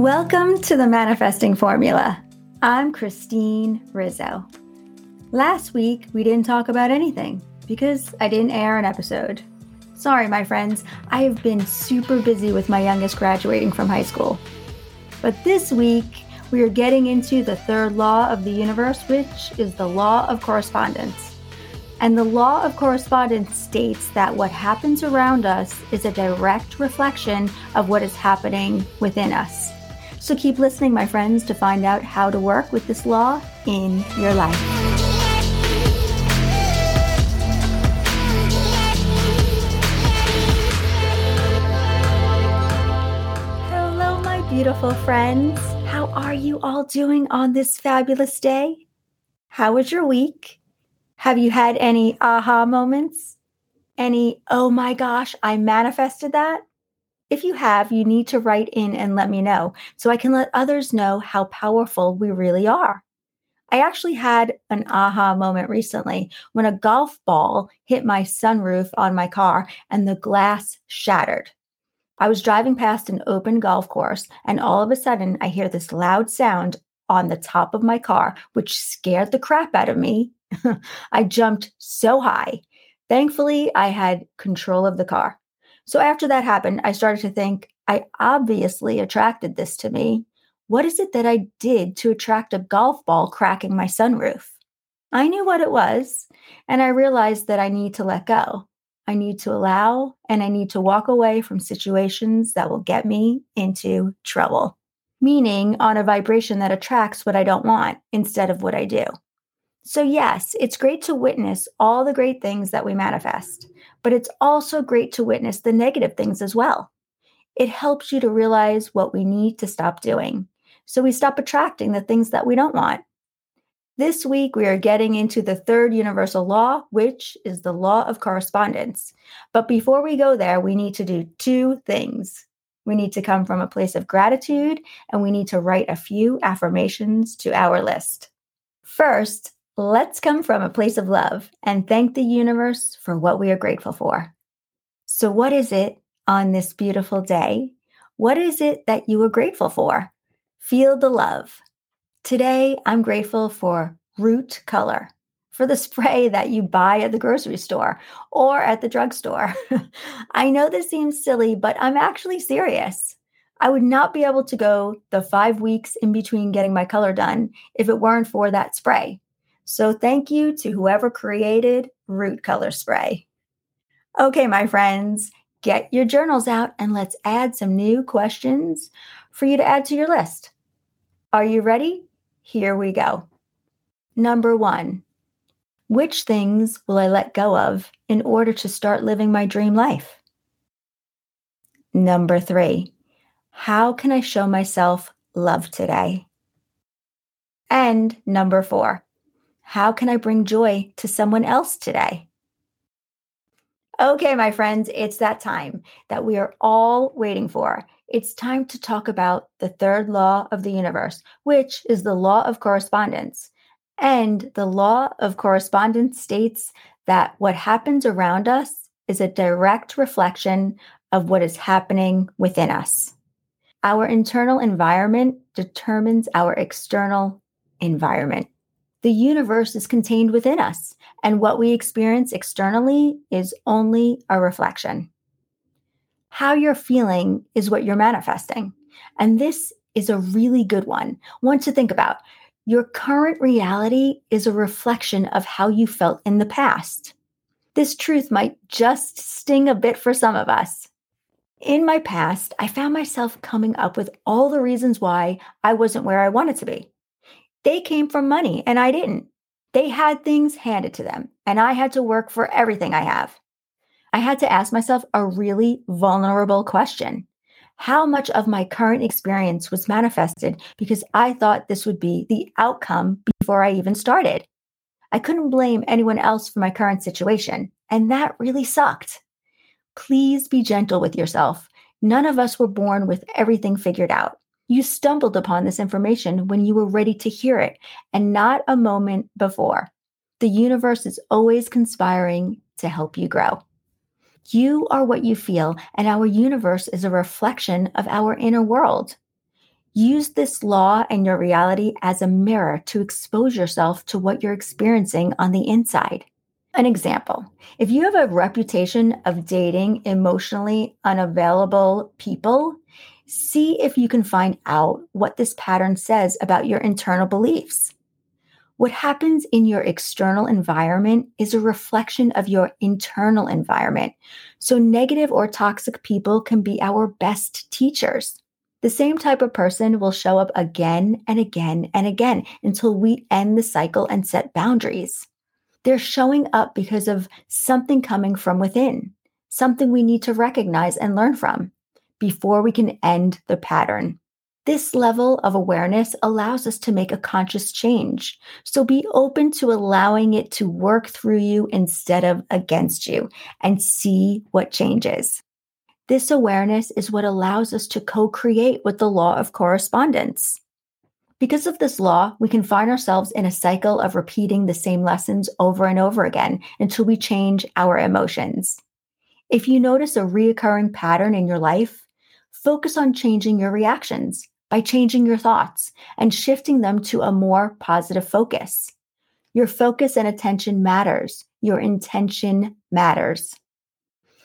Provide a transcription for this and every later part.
Welcome to the Manifesting Formula. I'm Christine Rizzo. Last week, we didn't talk about anything because I didn't air an episode. Sorry, my friends, I have been super busy with my youngest graduating from high school. But this week, we are getting into the third law of the universe, which is the law of correspondence. And the law of correspondence states that what happens around us is a direct reflection of what is happening within us. So keep listening, my friends, to find out how to work with this law in your life. Hello, my beautiful friends. How are you all doing on this fabulous day? How was your week? Have you had any aha moments? Any, oh my gosh, I manifested that? If you have, you need to write in and let me know so I can let others know how powerful we really are. I actually had an aha moment recently when a golf ball hit my sunroof on my car and the glass shattered. I was driving past an open golf course, and all of a sudden, I hear this loud sound on the top of my car, which scared the crap out of me. I jumped so high. Thankfully, I had control of the car. So after that happened, I started to think, I obviously attracted this to me. What is it that I did to attract a golf ball cracking my sunroof? I knew what it was, and I realized that I need to let go. I need to allow and I need to walk away from situations that will get me into trouble, meaning on a vibration that attracts what I don't want instead of what I do. So, yes, it's great to witness all the great things that we manifest but it's also great to witness the negative things as well. It helps you to realize what we need to stop doing so we stop attracting the things that we don't want. This week, we are getting into the third universal law, which is the law of correspondence. But before we go there, we need to do two things. We need to come from a place of gratitude and we need to write a few affirmations to our list. First, Let's come from a place of love and thank the universe for what we are grateful for. So, what is it on this beautiful day? What is it that you are grateful for? Feel the love. Today, I'm grateful for root color, for the spray that you buy at the grocery store or at the drugstore. I know this seems silly, but I'm actually serious. I would not be able to go the five weeks in between getting my color done if it weren't for that spray. So thank you to whoever created root color spray. Okay, my friends, get your journals out and let's add some new questions for you to add to your list. Are you ready? Here we go. Number one Which things will I let go of in order to start living my dream life? Number three How can I show myself love today? And number four how can I bring joy to someone else today? Okay, my friends, it's that time that we are all waiting for. It's time to talk about the third law of the universe, which is the law of correspondence. And the law of correspondence states that what happens around us is a direct reflection of what is happening within us. Our internal environment determines our external environment. The universe is contained within us, and what we experience externally is only a reflection. How you're feeling is what you're manifesting. And this is a really good one, one to think about. Your current reality is a reflection of how you felt in the past. This truth might just sting a bit for some of us. In my past, I found myself coming up with all the reasons why I wasn't where I wanted to be. They came from money and I didn't. They had things handed to them, and I had to work for everything I have. I had to ask myself a really vulnerable question How much of my current experience was manifested because I thought this would be the outcome before I even started? I couldn't blame anyone else for my current situation, and that really sucked. Please be gentle with yourself. None of us were born with everything figured out. You stumbled upon this information when you were ready to hear it and not a moment before. The universe is always conspiring to help you grow. You are what you feel, and our universe is a reflection of our inner world. Use this law and your reality as a mirror to expose yourself to what you're experiencing on the inside. An example if you have a reputation of dating emotionally unavailable people, see if you can find out what this pattern says about your internal beliefs. What happens in your external environment is a reflection of your internal environment. So, negative or toxic people can be our best teachers. The same type of person will show up again and again and again until we end the cycle and set boundaries. They're showing up because of something coming from within, something we need to recognize and learn from before we can end the pattern. This level of awareness allows us to make a conscious change. So be open to allowing it to work through you instead of against you and see what changes. This awareness is what allows us to co create with the law of correspondence. Because of this law, we can find ourselves in a cycle of repeating the same lessons over and over again until we change our emotions. If you notice a reoccurring pattern in your life, focus on changing your reactions by changing your thoughts and shifting them to a more positive focus. Your focus and attention matters. Your intention matters.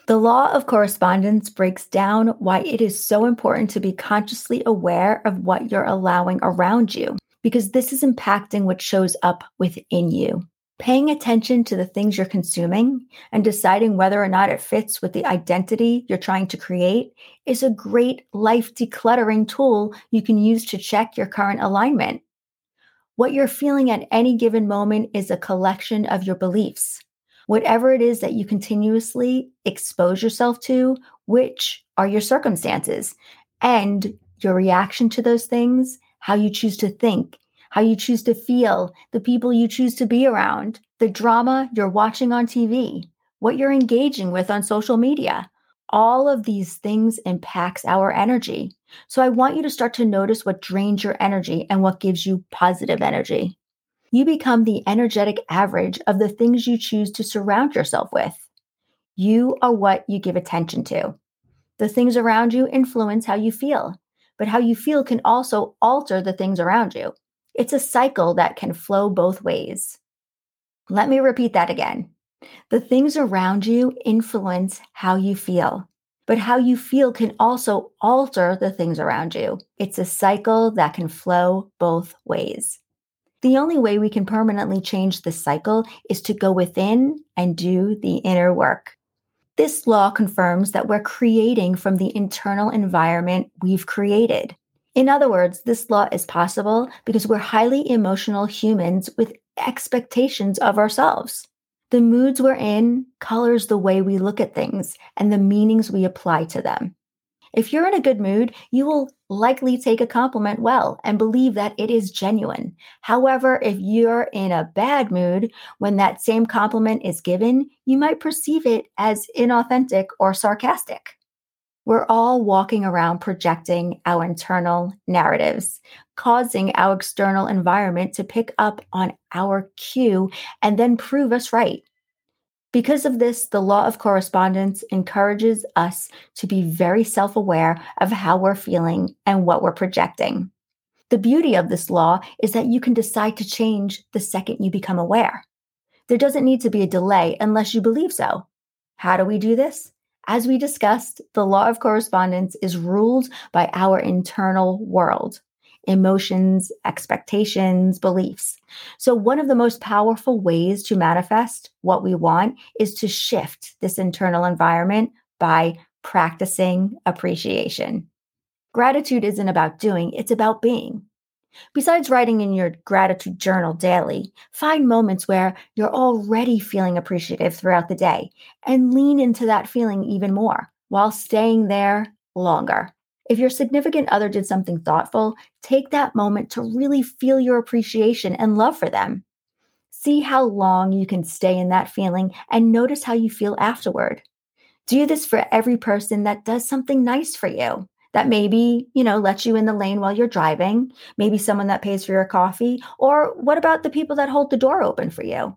The law of correspondence breaks down why it is so important to be consciously aware of what you're allowing around you, because this is impacting what shows up within you. Paying attention to the things you're consuming and deciding whether or not it fits with the identity you're trying to create is a great life decluttering tool you can use to check your current alignment. What you're feeling at any given moment is a collection of your beliefs whatever it is that you continuously expose yourself to, which are your circumstances and your reaction to those things, how you choose to think, how you choose to feel, the people you choose to be around, the drama you're watching on TV, what you're engaging with on social media. All of these things impacts our energy. So I want you to start to notice what drains your energy and what gives you positive energy you become the energetic average of the things you choose to surround yourself with. You are what you give attention to. The things around you influence how you feel, but how you feel can also alter the things around you. It's a cycle that can flow both ways. Let me repeat that again. The things around you influence how you feel, but how you feel can also alter the things around you. It's a cycle that can flow both ways. The only way we can permanently change this cycle is to go within and do the inner work. This law confirms that we're creating from the internal environment we've created. In other words, this law is possible because we're highly emotional humans with expectations of ourselves. The moods we're in colors the way we look at things and the meanings we apply to them. If you're in a good mood, you will likely take a compliment well and believe that it is genuine. However, if you're in a bad mood when that same compliment is given, you might perceive it as inauthentic or sarcastic. We're all walking around projecting our internal narratives, causing our external environment to pick up on our cue and then prove us right. Because of this, the law of correspondence encourages us to be very self aware of how we're feeling and what we're projecting. The beauty of this law is that you can decide to change the second you become aware. There doesn't need to be a delay unless you believe so. How do we do this? As we discussed, the law of correspondence is ruled by our internal world emotions, expectations, beliefs. So, one of the most powerful ways to manifest what we want is to shift this internal environment by practicing appreciation. Gratitude isn't about doing, it's about being. Besides writing in your gratitude journal daily, find moments where you're already feeling appreciative throughout the day and lean into that feeling even more while staying there longer. If your significant other did something thoughtful, take that moment to really feel your appreciation and love for them. See how long you can stay in that feeling and notice how you feel afterward. Do this for every person that does something nice for you. That maybe, you know, lets you in the lane while you're driving, maybe someone that pays for your coffee, or what about the people that hold the door open for you?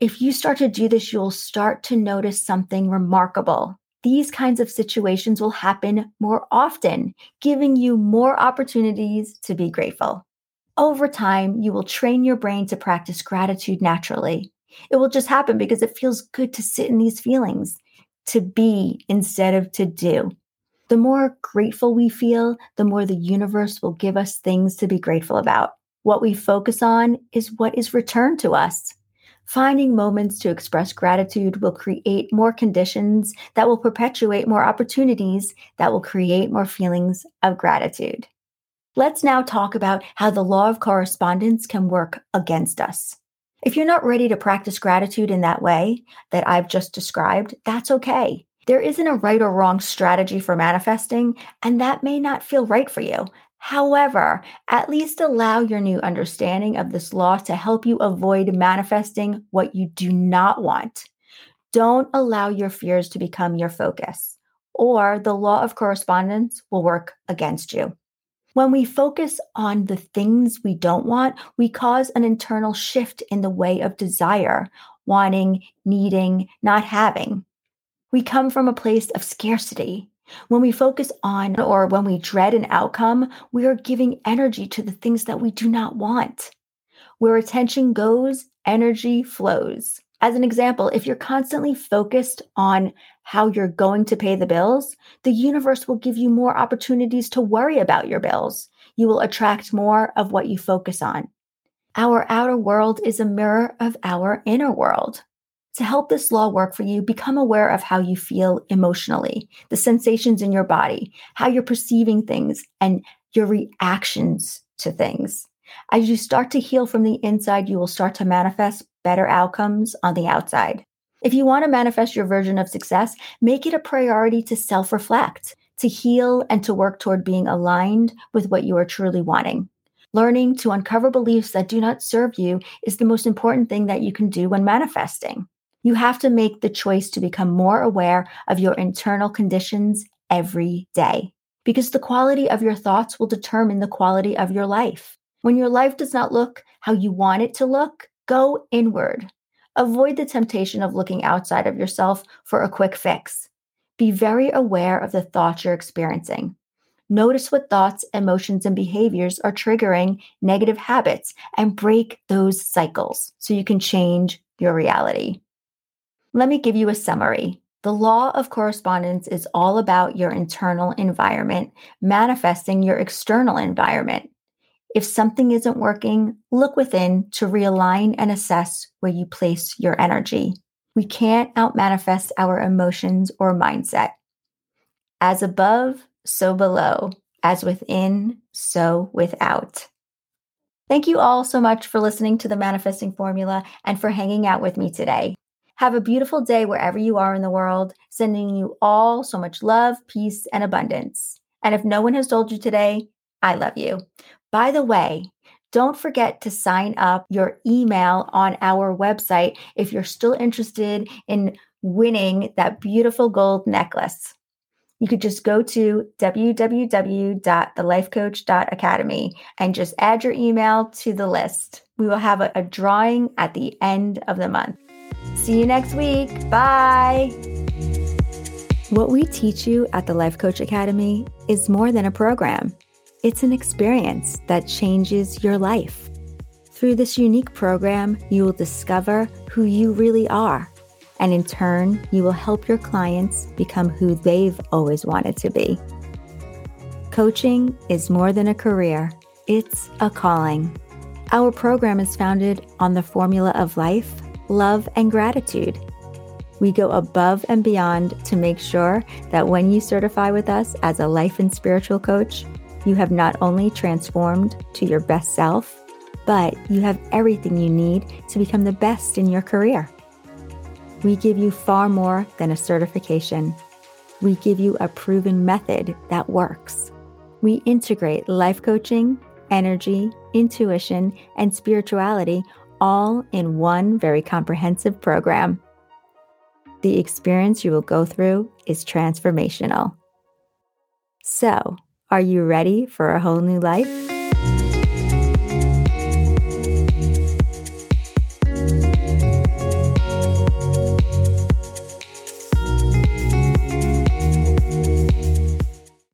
If you start to do this, you'll start to notice something remarkable these kinds of situations will happen more often, giving you more opportunities to be grateful. Over time, you will train your brain to practice gratitude naturally. It will just happen because it feels good to sit in these feelings, to be instead of to do. The more grateful we feel, the more the universe will give us things to be grateful about. What we focus on is what is returned to us. Finding moments to express gratitude will create more conditions that will perpetuate more opportunities that will create more feelings of gratitude. Let's now talk about how the law of correspondence can work against us. If you're not ready to practice gratitude in that way that I've just described, that's okay. There isn't a right or wrong strategy for manifesting, and that may not feel right for you. However, at least allow your new understanding of this law to help you avoid manifesting what you do not want. Don't allow your fears to become your focus, or the law of correspondence will work against you. When we focus on the things we don't want, we cause an internal shift in the way of desire, wanting, needing, not having. We come from a place of scarcity, when we focus on or when we dread an outcome, we are giving energy to the things that we do not want. Where attention goes, energy flows. As an example, if you're constantly focused on how you're going to pay the bills, the universe will give you more opportunities to worry about your bills. You will attract more of what you focus on. Our outer world is a mirror of our inner world. To help this law work for you, become aware of how you feel emotionally, the sensations in your body, how you're perceiving things, and your reactions to things. As you start to heal from the inside, you will start to manifest better outcomes on the outside. If you want to manifest your version of success, make it a priority to self reflect, to heal, and to work toward being aligned with what you are truly wanting. Learning to uncover beliefs that do not serve you is the most important thing that you can do when manifesting. You have to make the choice to become more aware of your internal conditions every day because the quality of your thoughts will determine the quality of your life. When your life does not look how you want it to look, go inward. Avoid the temptation of looking outside of yourself for a quick fix. Be very aware of the thoughts you're experiencing. Notice what thoughts, emotions, and behaviors are triggering negative habits and break those cycles so you can change your reality. Let me give you a summary. The law of correspondence is all about your internal environment manifesting your external environment. If something isn't working, look within to realign and assess where you place your energy. We can't outmanifest our emotions or mindset. As above, so below. As within, so without. Thank you all so much for listening to the Manifesting Formula and for hanging out with me today. Have a beautiful day wherever you are in the world, sending you all so much love, peace, and abundance. And if no one has told you today, I love you. By the way, don't forget to sign up your email on our website if you're still interested in winning that beautiful gold necklace. You could just go to www.thelifecoach.academy and just add your email to the list. We will have a, a drawing at the end of the month. See you next week. Bye. What we teach you at the Life Coach Academy is more than a program, it's an experience that changes your life. Through this unique program, you will discover who you really are. And in turn, you will help your clients become who they've always wanted to be. Coaching is more than a career, it's a calling. Our program is founded on the formula of life love, and gratitude. We go above and beyond to make sure that when you certify with us as a life and spiritual coach, you have not only transformed to your best self, but you have everything you need to become the best in your career. We give you far more than a certification. We give you a proven method that works. We integrate life coaching, energy, intuition, and spirituality all in one very comprehensive program. The experience you will go through is transformational. So, are you ready for a whole new life?